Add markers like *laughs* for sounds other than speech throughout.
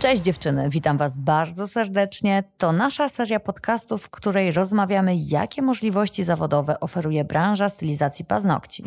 Cześć dziewczyny, witam Was bardzo serdecznie. To nasza seria podcastów, w której rozmawiamy, jakie możliwości zawodowe oferuje branża stylizacji paznokci.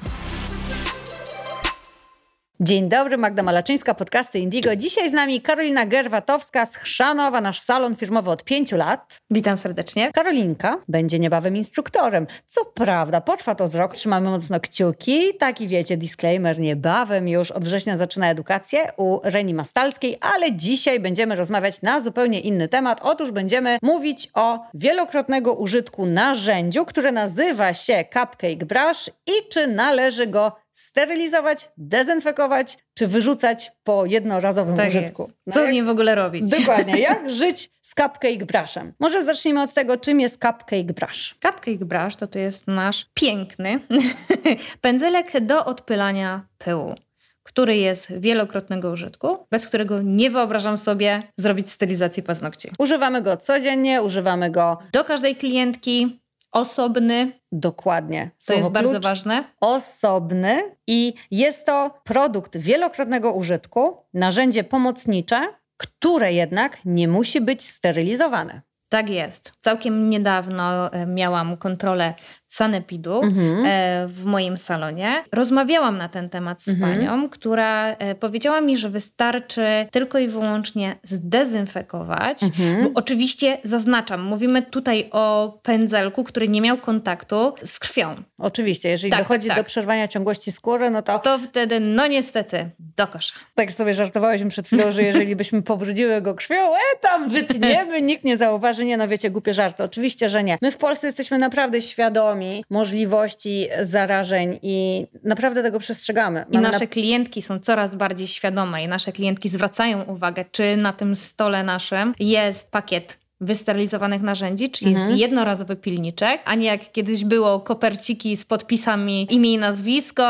Dzień dobry, Magda Malaczyńska, podcasty Indigo. Dzisiaj z nami Karolina Gerwatowska z Chrzanowa, nasz salon firmowy od pięciu lat. Witam serdecznie. Karolinka będzie niebawem instruktorem. Co prawda, potrwa to z rok, trzymamy mocno kciuki. Taki wiecie, disclaimer, niebawem już od września zaczyna edukację u Reni Mastalskiej, ale dzisiaj będziemy rozmawiać na zupełnie inny temat. Otóż będziemy mówić o wielokrotnego użytku narzędziu, które nazywa się Cupcake Brush i czy należy go sterylizować, dezynfekować czy wyrzucać po jednorazowym tak użytku. No Co jak... z nim w ogóle robić? Dokładnie. *laughs* Jak żyć z cupcake brushem? Może zacznijmy od tego, czym jest cupcake brush. Cupcake brush to, to jest nasz piękny *laughs* pędzelek do odpylania pyłu który jest wielokrotnego użytku, bez którego nie wyobrażam sobie zrobić stylizację paznokci. Używamy go codziennie, używamy go do każdej klientki, osobny. Dokładnie. To jest bardzo ważne. Osobny i jest to produkt wielokrotnego użytku, narzędzie pomocnicze, które jednak nie musi być sterylizowane. Tak jest. Całkiem niedawno e, miałam kontrolę sanepidu mhm. E, w moim salonie. Rozmawiałam na ten temat z mhm. panią, która e, powiedziała mi, że wystarczy tylko i wyłącznie zdezynfekować. Mhm. oczywiście zaznaczam, mówimy tutaj o pędzelku, który nie miał kontaktu z krwią. Oczywiście, jeżeli tak, dochodzi tak. do przerwania ciągłości skóry, no to... To wtedy, no niestety, do kosza. Tak sobie żartowałyśmy przed chwilą, że jeżeli byśmy pobrudziły go krwią, e, tam wytniemy, nikt nie zauważy, nie, no wiecie, głupie żarty. Oczywiście, że nie. My w Polsce jesteśmy naprawdę świadomi możliwości zarażeń i naprawdę tego przestrzegamy. Mamy I nasze na... klientki są coraz bardziej świadome i nasze klientki zwracają uwagę, czy na tym stole naszym jest pakiet wysterylizowanych narzędzi, czyli mhm. jest jednorazowy pilniczek, a nie jak kiedyś było koperciki z podpisami imię i nazwisko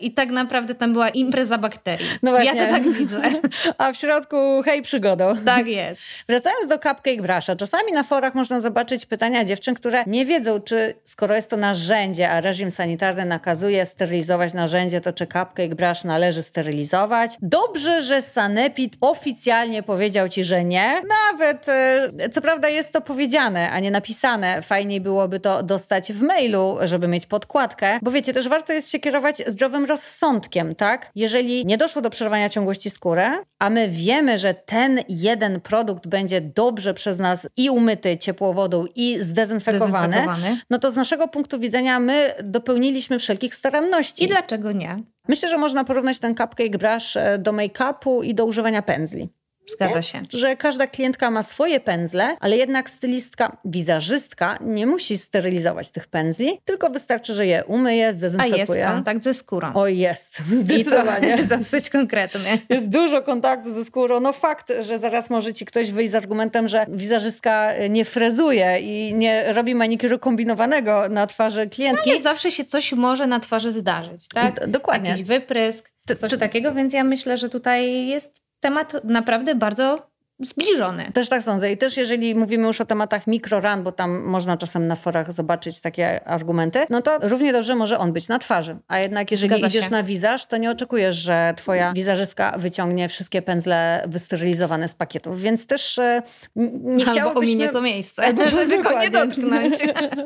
i tak naprawdę tam była impreza bakterii. No właśnie. Ja to tak *laughs* widzę. A w środku hej przygodą. Tak jest. *laughs* Wracając do Cupcake Brusha, czasami na forach można zobaczyć pytania dziewczyn, które nie wiedzą, czy skoro jest to narzędzie, a reżim sanitarny nakazuje sterylizować narzędzie, to czy Cupcake Brush należy sterylizować. Dobrze, że Sanepid oficjalnie powiedział ci, że nie. Nawet, e, co prawda prawda jest to powiedziane, a nie napisane. Fajniej byłoby to dostać w mailu, żeby mieć podkładkę, bo wiecie, też warto jest się kierować zdrowym rozsądkiem, tak? Jeżeli nie doszło do przerwania ciągłości skóry, a my wiemy, że ten jeden produkt będzie dobrze przez nas i umyty ciepłą wodą i zdezynfekowany, zdezynfekowany. no to z naszego punktu widzenia my dopełniliśmy wszelkich staranności. I dlaczego nie? Myślę, że można porównać ten cupcake brush e, do make-upu i do używania pędzli. Zgadza się. Że każda klientka ma swoje pędzle, ale jednak stylistka, wizerzystka nie musi sterylizować tych pędzli, tylko wystarczy, że je umyje, zdezynfekuje. A jest kontakt ze skórą. O jest, *laughs* zdecydowanie. I to *laughs* dosyć konkretnie. Jest dużo kontaktu ze skórą. No fakt, że zaraz może ci ktoś wyjść z argumentem, że wizerzystka nie frezuje i nie robi manikuru kombinowanego na twarzy klientki. No, zawsze się coś może na twarzy zdarzyć, tak? D dokładnie. Jakiś wyprysk, coś takiego, więc ja myślę, że tutaj jest temat naprawdę bardzo zbliżony. Też tak sądzę. I też jeżeli mówimy już o tematach mikroran, bo tam można czasem na forach zobaczyć takie argumenty, no to równie dobrze może on być na twarzy. A jednak jeżeli Zgadza idziesz się. na wizaż, to nie oczekujesz, że twoja wizażystka wyciągnie wszystkie pędzle wysterylizowane z pakietów. Więc też e, nie chciałabym. Albo ominie to miejsce, Albo *laughs* żeby go nie dotknąć.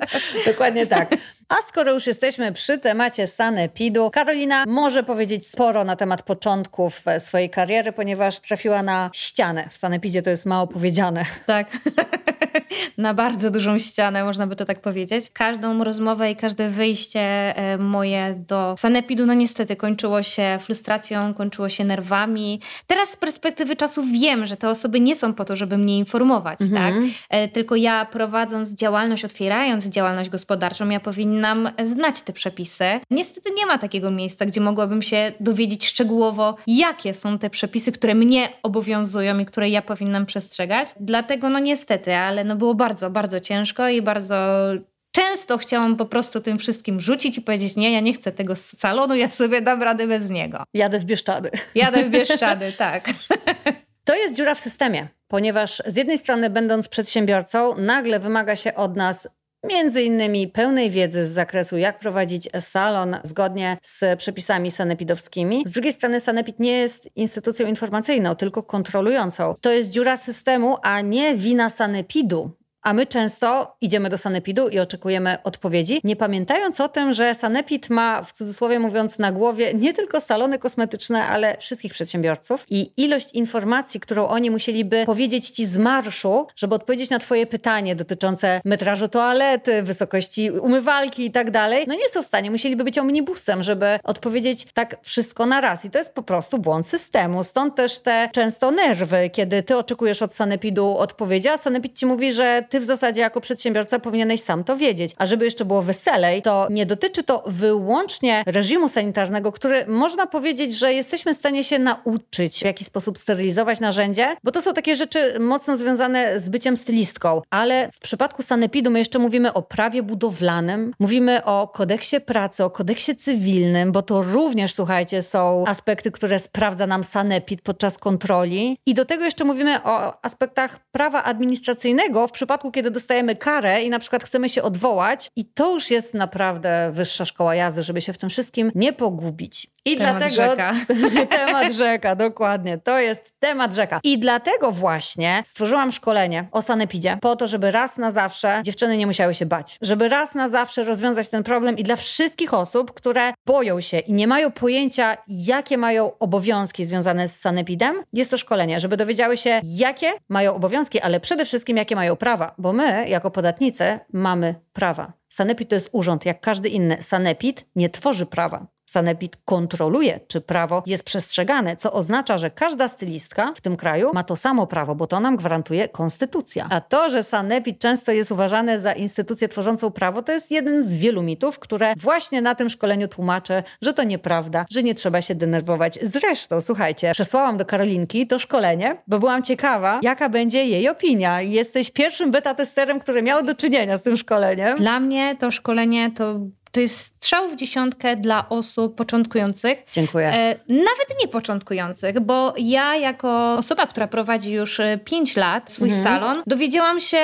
*laughs* dokładnie tak. A skoro już jesteśmy przy temacie sanepidu, Karolina może powiedzieć sporo na temat początków swojej kariery, ponieważ trafiła na ścianę w sanepidzie sanepidzie to jest mało powiedziane. Tak. *laughs* *laughs* na bardzo dużą ścianę, można by to tak powiedzieć. Każdą rozmowę i każde wyjście e, moje do sanepidu, no niestety kończyło się frustracją, kończyło się nerwami. Teraz z perspektywy czasu wiem, że te osoby nie są po to, żeby mnie informować, mhm. tak? E, tylko ja prowadząc działalność, otwierając działalność gospodarczą, ja powinnam znać te przepisy. Niestety nie ma takiego miejsca, gdzie mogłabym się dowiedzieć szczegółowo, jakie są te przepisy, które mnie obowiązują i które ja powinnam przestrzegać. Dlatego no niestety, ale no było bardzo, bardzo ciężko i bardzo często chciałam po prostu tym wszystkim rzucić i powiedzieć, nie, ja nie chcę tego salonu, ja sobie dam radę bez niego. Jadę w Bieszczady. Jadę w Bieszczady, *laughs* tak. To jest dziura w systemie, ponieważ z jednej strony będąc przedsiębiorcą, nagle wymaga się od nas między innymi pełnej wiedzy z zakresu, jak prowadzić salon zgodnie z przepisami sanepidowskimi. Z drugiej strony sanepid nie jest instytucją informacyjną, tylko kontrolującą. To jest dziura systemu, a nie wina sanepidu. A my często idziemy do sanepidu i oczekujemy odpowiedzi, nie pamiętając o tym, że sanepid ma, w cudzysłowie mówiąc, na głowie nie tylko salony kosmetyczne, ale wszystkich przedsiębiorców. I ilość informacji, którą oni musieliby powiedzieć ci z marszu, żeby odpowiedzieć na twoje pytanie dotyczące metrażu toalety, wysokości umywalki i tak dalej, no nie są w stanie. Musieliby być omnibusem, żeby odpowiedzieć tak wszystko na raz. I to jest po prostu błąd systemu. Stąd też te często nerwy, kiedy ty oczekujesz od sanepidu odpowiedzi, a sanepid ci mówi, że ty w zasadzie jako przedsiębiorca powinieneś sam to wiedzieć. A żeby jeszcze było weselej, to nie dotyczy to wyłącznie reżimu sanitarnego, który można powiedzieć, że jesteśmy w stanie się nauczyć, w jaki sposób sterylizować narzędzie, bo to są takie rzeczy mocno związane z byciem stylistką. Ale w przypadku sanepidu my jeszcze mówimy o prawie budowlanym, mówimy o kodeksie pracy, o kodeksie cywilnym, bo to również, słuchajcie, są aspekty, które sprawdza nam sanepid podczas kontroli. I do tego jeszcze mówimy o aspektach prawa administracyjnego w przypadku przypadku, kiedy dostajemy karę i na przykład chcemy się odwołać, i to już jest naprawdę wyższa szkoła jazdy, żeby się w tym wszystkim nie pogubić. I temat dlatego rzeka. *laughs* temat rzeka, dokładnie. To jest temat rzeka. I dlatego właśnie stworzyłam szkolenie o sanepidzie po to, żeby raz na zawsze dziewczyny nie musiały się bać. Żeby raz na zawsze rozwiązać ten problem i dla wszystkich osób, które boją się i nie mają pojęcia, jakie mają obowiązki związane z sanepidem, jest to szkolenie, żeby dowiedziały się, jakie mają obowiązki, ale przede wszystkim, jakie mają prawa, bo my, jako podatnicy, mamy prawa. Sanepid to jest urząd, jak każdy inny. Sanepid nie tworzy prawa. Sanepid kontroluje, czy prawo jest przestrzegane, co oznacza, że każda stylistka w tym kraju ma to samo prawo, bo to nam gwarantuje konstytucja. A to, że Sanepid często jest uważany za instytucję tworzącą prawo, to jest jeden z wielu mitów, które właśnie na tym szkoleniu tłumaczę, że to nieprawda, że nie trzeba się denerwować. Zresztą, słuchajcie, przesłałam do Karolinki to szkolenie, bo byłam ciekawa, jaka będzie jej opinia. Jesteś pierwszym beta testerem, który miał do czynienia z tym szkoleniem. Dla mnie to szkolenie to to jest strzał w dziesiątkę dla osób początkujących. Dziękuję. E, nawet nie początkujących, bo ja jako osoba, która prowadzi już 5 e, lat swój mhm. salon, dowiedziałam się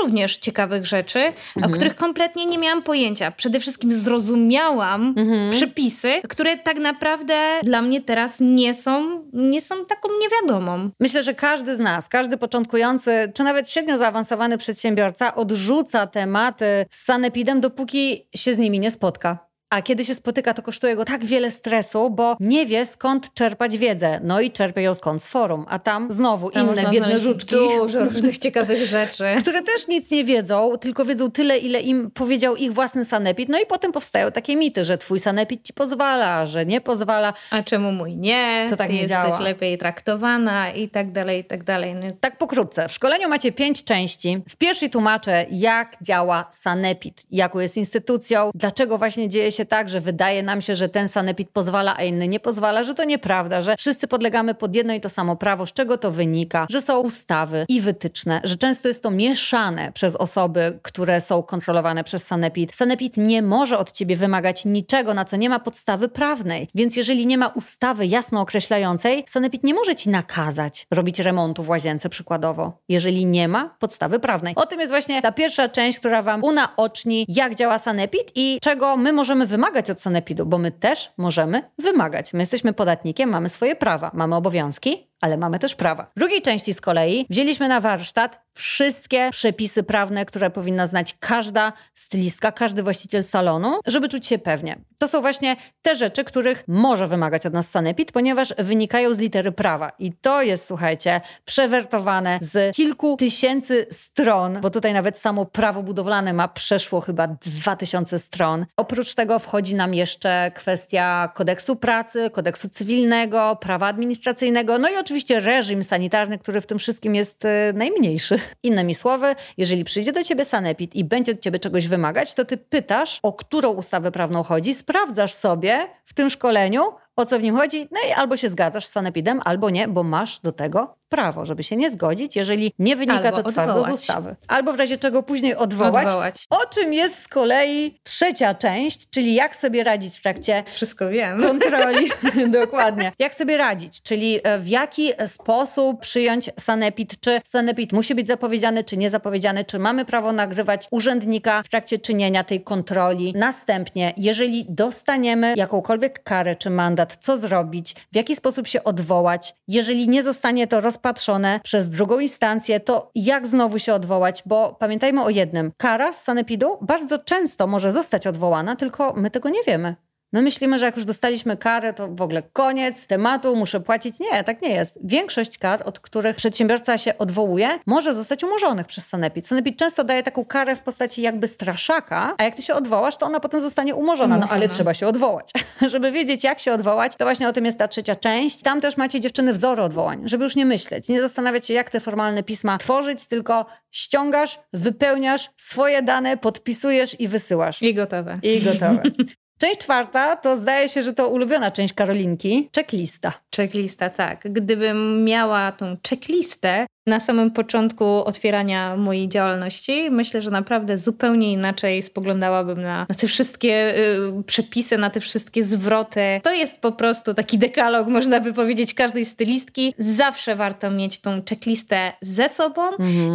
również ciekawych rzeczy, mhm. o których kompletnie nie miałam pojęcia. Przede wszystkim zrozumiałam mhm. przepisy, które tak naprawdę dla mnie teraz nie są, nie są taką niewiadomą. Myślę, że każdy z nas, każdy początkujący, czy nawet średnio zaawansowany przedsiębiorca odrzuca tematy z sanepidem, dopóki się z nimi nie spotka. A kiedy się spotyka, to kosztuje go tak wiele stresu, bo nie wie skąd czerpać wiedzę. No i czerpie ją skąd z forum. A tam znowu tam inne biedne żuczki. Dużo różnych ciekawych *laughs* rzeczy. Które też nic nie wiedzą, tylko wiedzą tyle, ile im powiedział ich własny sanepid. No i potem powstają takie mity, że twój sanepid ci pozwala, że nie pozwala. A czemu mój nie? Co tak nie jesteś działa. lepiej traktowana i tak dalej, i tak dalej. No. Tak pokrótce. W szkoleniu macie pięć części. W pierwszej tłumaczę, jak działa sanepid, jaką jest instytucją, dlaczego właśnie dzieje się tak, że wydaje nam się, że ten sanepid pozwala, a inny nie pozwala, że to nieprawda, że wszyscy podlegamy pod jedno i to samo prawo, z czego to wynika, że są ustawy i wytyczne, że często jest to mieszane przez osoby, które są kontrolowane przez sanepid. Sanepid nie może od ciebie wymagać niczego, na co nie ma podstawy prawnej, więc jeżeli nie ma ustawy jasno określającej, sanepid nie może ci nakazać robić remontu w łazience przykładowo, jeżeli nie ma podstawy prawnej. O tym jest właśnie ta pierwsza część, która wam unaoczni, jak działa sanepid i czego my możemy wymagać od sanepidu, bo my też możemy wymagać. My jesteśmy podatnikiem, mamy swoje prawa, mamy obowiązki, ale mamy też prawa. W drugiej części z kolei wzięliśmy na warsztat wszystkie przepisy prawne, które powinna znać każda stylistka, każdy właściciel salonu, żeby czuć się pewnie. To są właśnie te rzeczy, których może wymagać od nas sanepid, ponieważ wynikają z litery prawa. I to jest, słuchajcie, przewertowane z kilku tysięcy stron, bo tutaj nawet samo prawo budowlane ma przeszło chyba dwa tysiące stron. Oprócz tego wchodzi nam jeszcze kwestia kodeksu pracy, kodeksu cywilnego, prawa administracyjnego, no i oczywiście reżim sanitarny, który w tym wszystkim jest y, najmniejszy. Innymi słowy, jeżeli przyjdzie do ciebie sanepid i będzie od ciebie czegoś wymagać, to ty pytasz, o którą ustawę prawną chodzi, sprawdzasz sobie w tym szkoleniu, o co w nim chodzi, no i albo się zgadzasz z sanepidem, albo nie, bo masz do tego prawo, żeby się nie zgodzić, jeżeli nie wynika Albo to twardo z odwołać. ustawy. Albo w razie czego później odwołać. Odwołać. O czym jest z kolei trzecia część, czyli jak sobie radzić w trakcie Wszystko wiem. kontroli. *laughs* *laughs* Dokładnie. Jak sobie radzić, czyli e, w jaki sposób przyjąć sanepid, czy sanepid musi być zapowiedziany, czy niezapowiedziany, czy mamy prawo nagrywać urzędnika w trakcie czynienia tej kontroli. Następnie, jeżeli dostaniemy jakąkolwiek karę czy mandat, co zrobić, w jaki sposób się odwołać. Jeżeli nie zostanie to rozpatrzone przez drugą instancję, to jak znowu się odwołać, bo pamiętajmy o jednym. Kara z sanepidu bardzo często może zostać odwołana, tylko my tego nie wiemy. My myślimy, że jak już dostaliśmy karę, to w ogóle koniec tematu, muszę płacić. Nie, tak nie jest. Większość kar, od których przedsiębiorca się odwołuje, może zostać umorzonych przez Sanepid. Sanepid często daje taką karę w postaci jakby straszaka, a jak ty się odwołasz, to ona potem zostanie umorzona. No ale Umorzona. trzeba się odwołać. *laughs* żeby wiedzieć, jak się odwołać, to właśnie o tym jest ta trzecia część. Tam też macie dziewczyny wzory odwołań, żeby już nie myśleć, nie zastanawiać się, jak te formalne pisma tworzyć, tylko ściągasz, wypełniasz swoje dane, podpisujesz i wysyłasz. I gotowe. I gotowe. *laughs* Część czwarta to zdaje się, że to ulubiona część Karolinki, checklista. Checklista, tak. Gdybym miała tą checklistę na samym początku otwierania mojej działalności, myślę, że naprawdę zupełnie inaczej spoglądałabym na, na te wszystkie y, przepisy, na te wszystkie zwroty. To jest po prostu taki dekalog, można by powiedzieć, każdej stylistki. Zawsze warto mieć tą checklistę ze sobą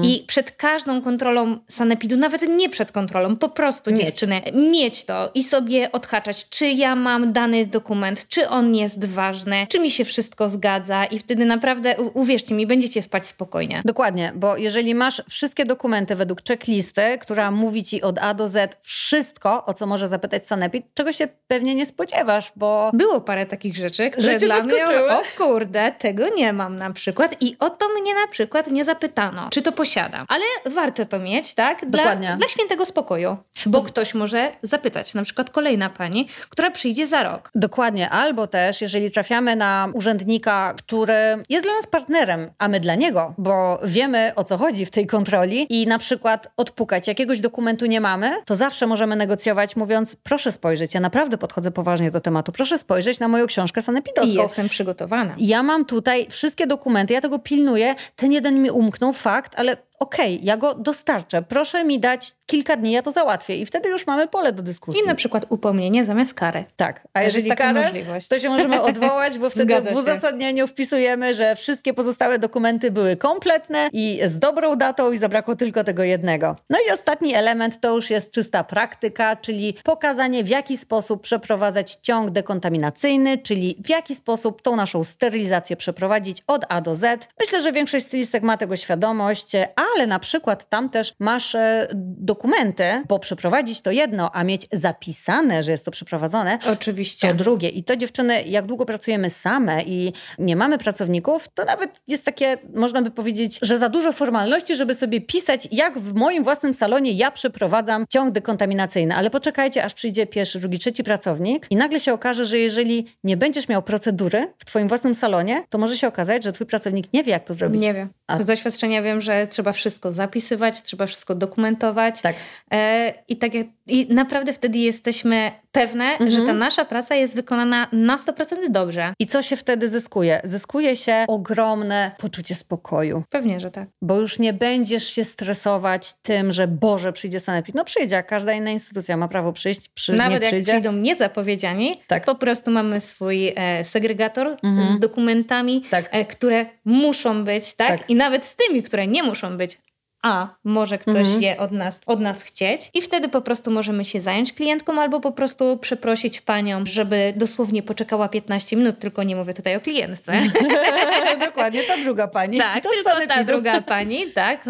i przed każdą kontrolą sanepidu, nawet nie przed kontrolą, po prostu Mieć. dziewczyny, mieć to i sobie odhaczać, czy ja mam dany dokument, czy on jest ważny, czy mi się wszystko zgadza i wtedy naprawdę, uwierzcie mi, będziecie spać spokojnie. Dokładnie, bo jeżeli masz wszystkie dokumenty według checklisty, która mówi ci od A do Z wszystko, o co może zapytać sanepid, czego się pewnie nie spodziewasz, bo Było parę takich rzeczy, które dla mnie, o kurde, tego nie mam na przykład i o to mnie na przykład nie zapytano, czy to posiadam. Ale warto to mieć, tak? Dla, Dokładnie. dla świętego spokoju. Bo ktoś może zapytać, na przykład kolejna pani, która przyjdzie za rok. Dokładnie, albo też jeżeli trafiamy na urzędnika, który jest dla nas partnerem, a my dla niego, bo wiemy o co chodzi w tej kontroli i na przykład odpukać jakiegoś dokumentu nie mamy, to zawsze możemy negocjować mówiąc, proszę spojrzeć, ja naprawdę podchodzę poważnie do tematu, proszę spojrzeć na moją książkę I sanepidowską. jestem przygotowana. Ja mam tutaj wszystkie dokumenty, ja tego pilnuję, ten jeden mi umknął, fakt, ale okej, ja go dostarczę. Proszę mi dać kilka dni, ja to załatwię. I wtedy już mamy pole do dyskusji. I na przykład upomnienie zamiast kary. Tak, a Też jeżeli karę, możliwość. to się możemy *laughs* odwołać, bo wtedy Zgadza w się. uzasadnieniu wpisujemy, że wszystkie pozostałe dokumenty były kompletne i z dobrą datą i zabrakło tylko tego jednego. No i ostatni element to już jest czysta praktyka, czyli pokazanie w jaki sposób przeprowadzać ciąg dekontaminacyjny, czyli w jaki sposób tą naszą sterylizację przeprowadzić od A do Z. Myślę, że większość stylistek ma tego świadomość, ale na przykład tam też masz e, dokumenty, bo przeprowadzić to jedno, a mieć zapisane, że jest to przeprowadzone, Oczywiście. to drugie. I to dziewczyny, jak długo pracujemy same i nie mamy pracowników, to nawet jest takie, można by powiedzieć, że za dużo formalności, żeby sobie pisać, jak w moim własnym salonie ja przeprowadzam ciąg dekontaminacyjny. Ale poczekajcie, aż przyjdzie pierwszy, drugi, trzeci pracownik i nagle się okaże, że jeżeli nie będziesz miał procedury w twoim własnym salonie, to może się okazać, że twój pracownik nie wie, jak to zrobić. Nie wiem. A- Z doświadczenia wiem, że trzeba wszystko zapisywać, trzeba wszystko dokumentować. Tak. E, i, tak jak, I naprawdę wtedy jesteśmy pewne, Mhm. że ta nasza praca jest wykonana na 100% dobrze. I co się wtedy zyskuje? Zyskuje się ogromne poczucie spokoju. Pewnie, że tak. Bo już nie będziesz się stresować tym, że Boże, przyjdzie sanepid. No przyjdzie, jak każda inna instytucja ma prawo przyjść, przy, Nawet jak przyjdzie. przyjdą niezapowiedziani, Tak. po prostu mamy swój e, segregator Mhm. z dokumentami, Tak. e, które muszą być, tak? Tak. I nawet z tymi, które nie muszą być. A może ktoś Mhm. je od nas, od nas chcieć, i wtedy po prostu możemy się zająć klientką albo po prostu przeprosić panią, żeby dosłownie poczekała 15 minut, tylko nie mówię tutaj o klientce. *laughs* *laughs* Dokładnie, ta druga pani. Tak, To tylko ta druga pani, tak,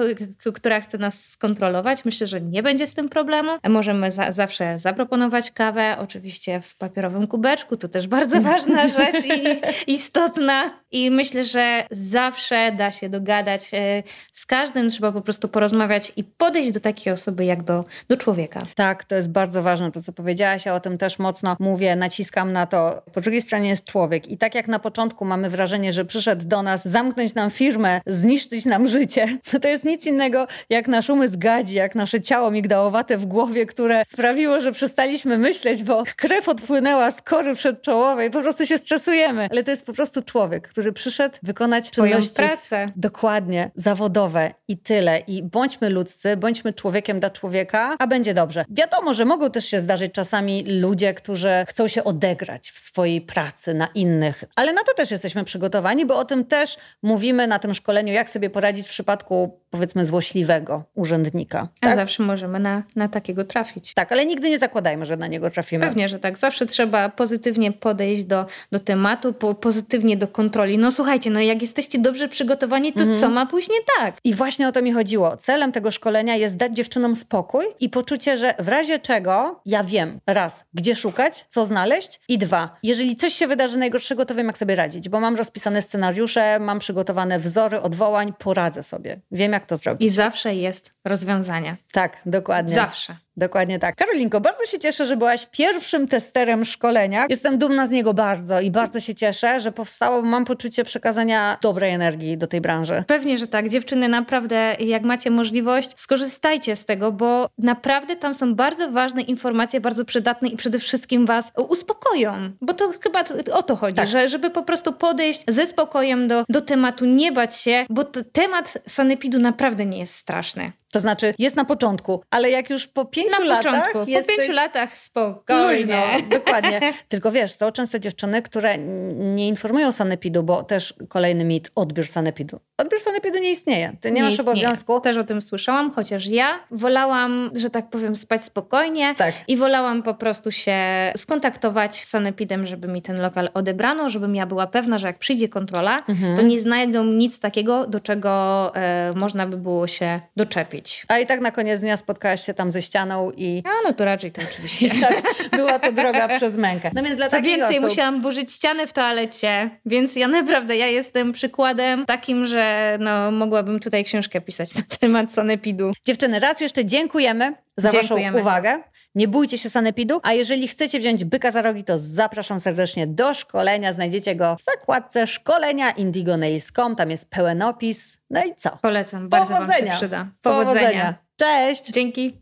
która chce nas skontrolować. Myślę, że nie będzie z tym problemu. Możemy za, zawsze zaproponować kawę, oczywiście w papierowym kubeczku, to też bardzo *laughs* ważna rzecz i istotna. I myślę, że zawsze da się dogadać. E, Z każdym trzeba po prostu prostu porozmawiać i podejść do takiej osoby jak do, do człowieka. Tak, to jest bardzo ważne, to co powiedziałaś, ja o tym też mocno mówię, naciskam na to. Po drugiej stronie jest człowiek i tak jak na początku mamy wrażenie, że przyszedł do nas zamknąć nam firmę, zniszczyć nam życie, to *laughs* to jest nic innego jak nasz umysł gadzi, jak nasze ciało migdałowate w głowie, które sprawiło, że przestaliśmy myśleć, bo krew odpłynęła z kory przedczołowej, po prostu się stresujemy. Ale to jest po prostu człowiek, który przyszedł wykonać Swoją pracę. dokładnie, zawodowe i tyle. I bądźmy ludzcy, bądźmy człowiekiem dla człowieka, a będzie dobrze. Wiadomo, że mogą też się zdarzyć czasami ludzie, którzy chcą się odegrać w swojej pracy na innych, ale na to też jesteśmy przygotowani, bo o tym też mówimy na tym szkoleniu, jak sobie poradzić w przypadku powiedzmy złośliwego urzędnika. A Tak? zawsze możemy na, na takiego trafić. tak, ale nigdy nie zakładajmy, że na niego trafimy. Pewnie, że tak. Zawsze trzeba pozytywnie podejść do, do tematu, po, pozytywnie do kontroli. No słuchajcie, no jak jesteście dobrze przygotowani, to co ma pójść nie tak? I właśnie o to mi chodziło. Celem tego szkolenia jest dać dziewczynom spokój i poczucie, że w razie czego ja wiem, raz, gdzie szukać, co znaleźć i dwa, jeżeli coś się wydarzy najgorszego, to wiem, jak sobie radzić, bo mam rozpisane scenariusze, mam przygotowane wzory odwołań, poradzę sobie. Wiem, jak to zrobić. I zawsze jest rozwiązanie. Tak, dokładnie. Zawsze. Dokładnie tak. Karolinko, bardzo się cieszę, że byłaś pierwszym testerem szkolenia. Jestem dumna z niego bardzo i bardzo się cieszę, że powstało, bo mam poczucie przekazania dobrej energii do tej branży. Pewnie, że tak. Dziewczyny, naprawdę, jak macie możliwość, skorzystajcie z tego, bo naprawdę tam są bardzo ważne informacje, bardzo przydatne i przede wszystkim Was uspokoją. Bo to chyba o to chodzi, Tak. że, żeby po prostu podejść ze spokojem do, do tematu, nie bać się, bo temat sanepidu naprawdę nie jest straszny. To znaczy, jest na początku, ale jak już po pięciu Na latach początku, jesteś... po pięciu latach spokojnie. Luźno, *laughs* dokładnie. Tylko wiesz, są często dziewczyny, które nie informują sanepidu, bo też kolejny mit, odbiór sanepidu. Odbiór sanepidu nie istnieje. Ty nie, masz istnieje. obowiązku. Też o tym słyszałam, chociaż ja wolałam, że tak powiem, spać spokojnie Tak. i wolałam po prostu się skontaktować z sanepidem, żeby mi ten lokal odebrano, żebym ja była pewna, że jak przyjdzie kontrola, Mhm. to nie znajdą nic takiego, do czego e, można by było się doczepić. A i tak na koniec dnia spotkałaś się tam ze ścianą i A no to raczej to oczywiście. *laughs* tak, była to droga przez mękę. No więc dla Co więcej, osób... musiałam burzyć ścianę w toalecie, więc ja naprawdę, ja jestem przykładem takim, że no, mogłabym tutaj książkę pisać na temat sanepidu. Dziewczyny, raz jeszcze dziękujemy za Dziękujemy. waszą uwagę. Nie bójcie się sanepidu, a jeżeli chcecie wziąć byka za rogi, to zapraszam serdecznie do szkolenia. Znajdziecie go w zakładce szkolenia indigonails.com. Tam jest pełen opis. No i co? Polecam, bardzo Wam się Powodzenia. przyda. Powodzenia. Cześć! Dzięki.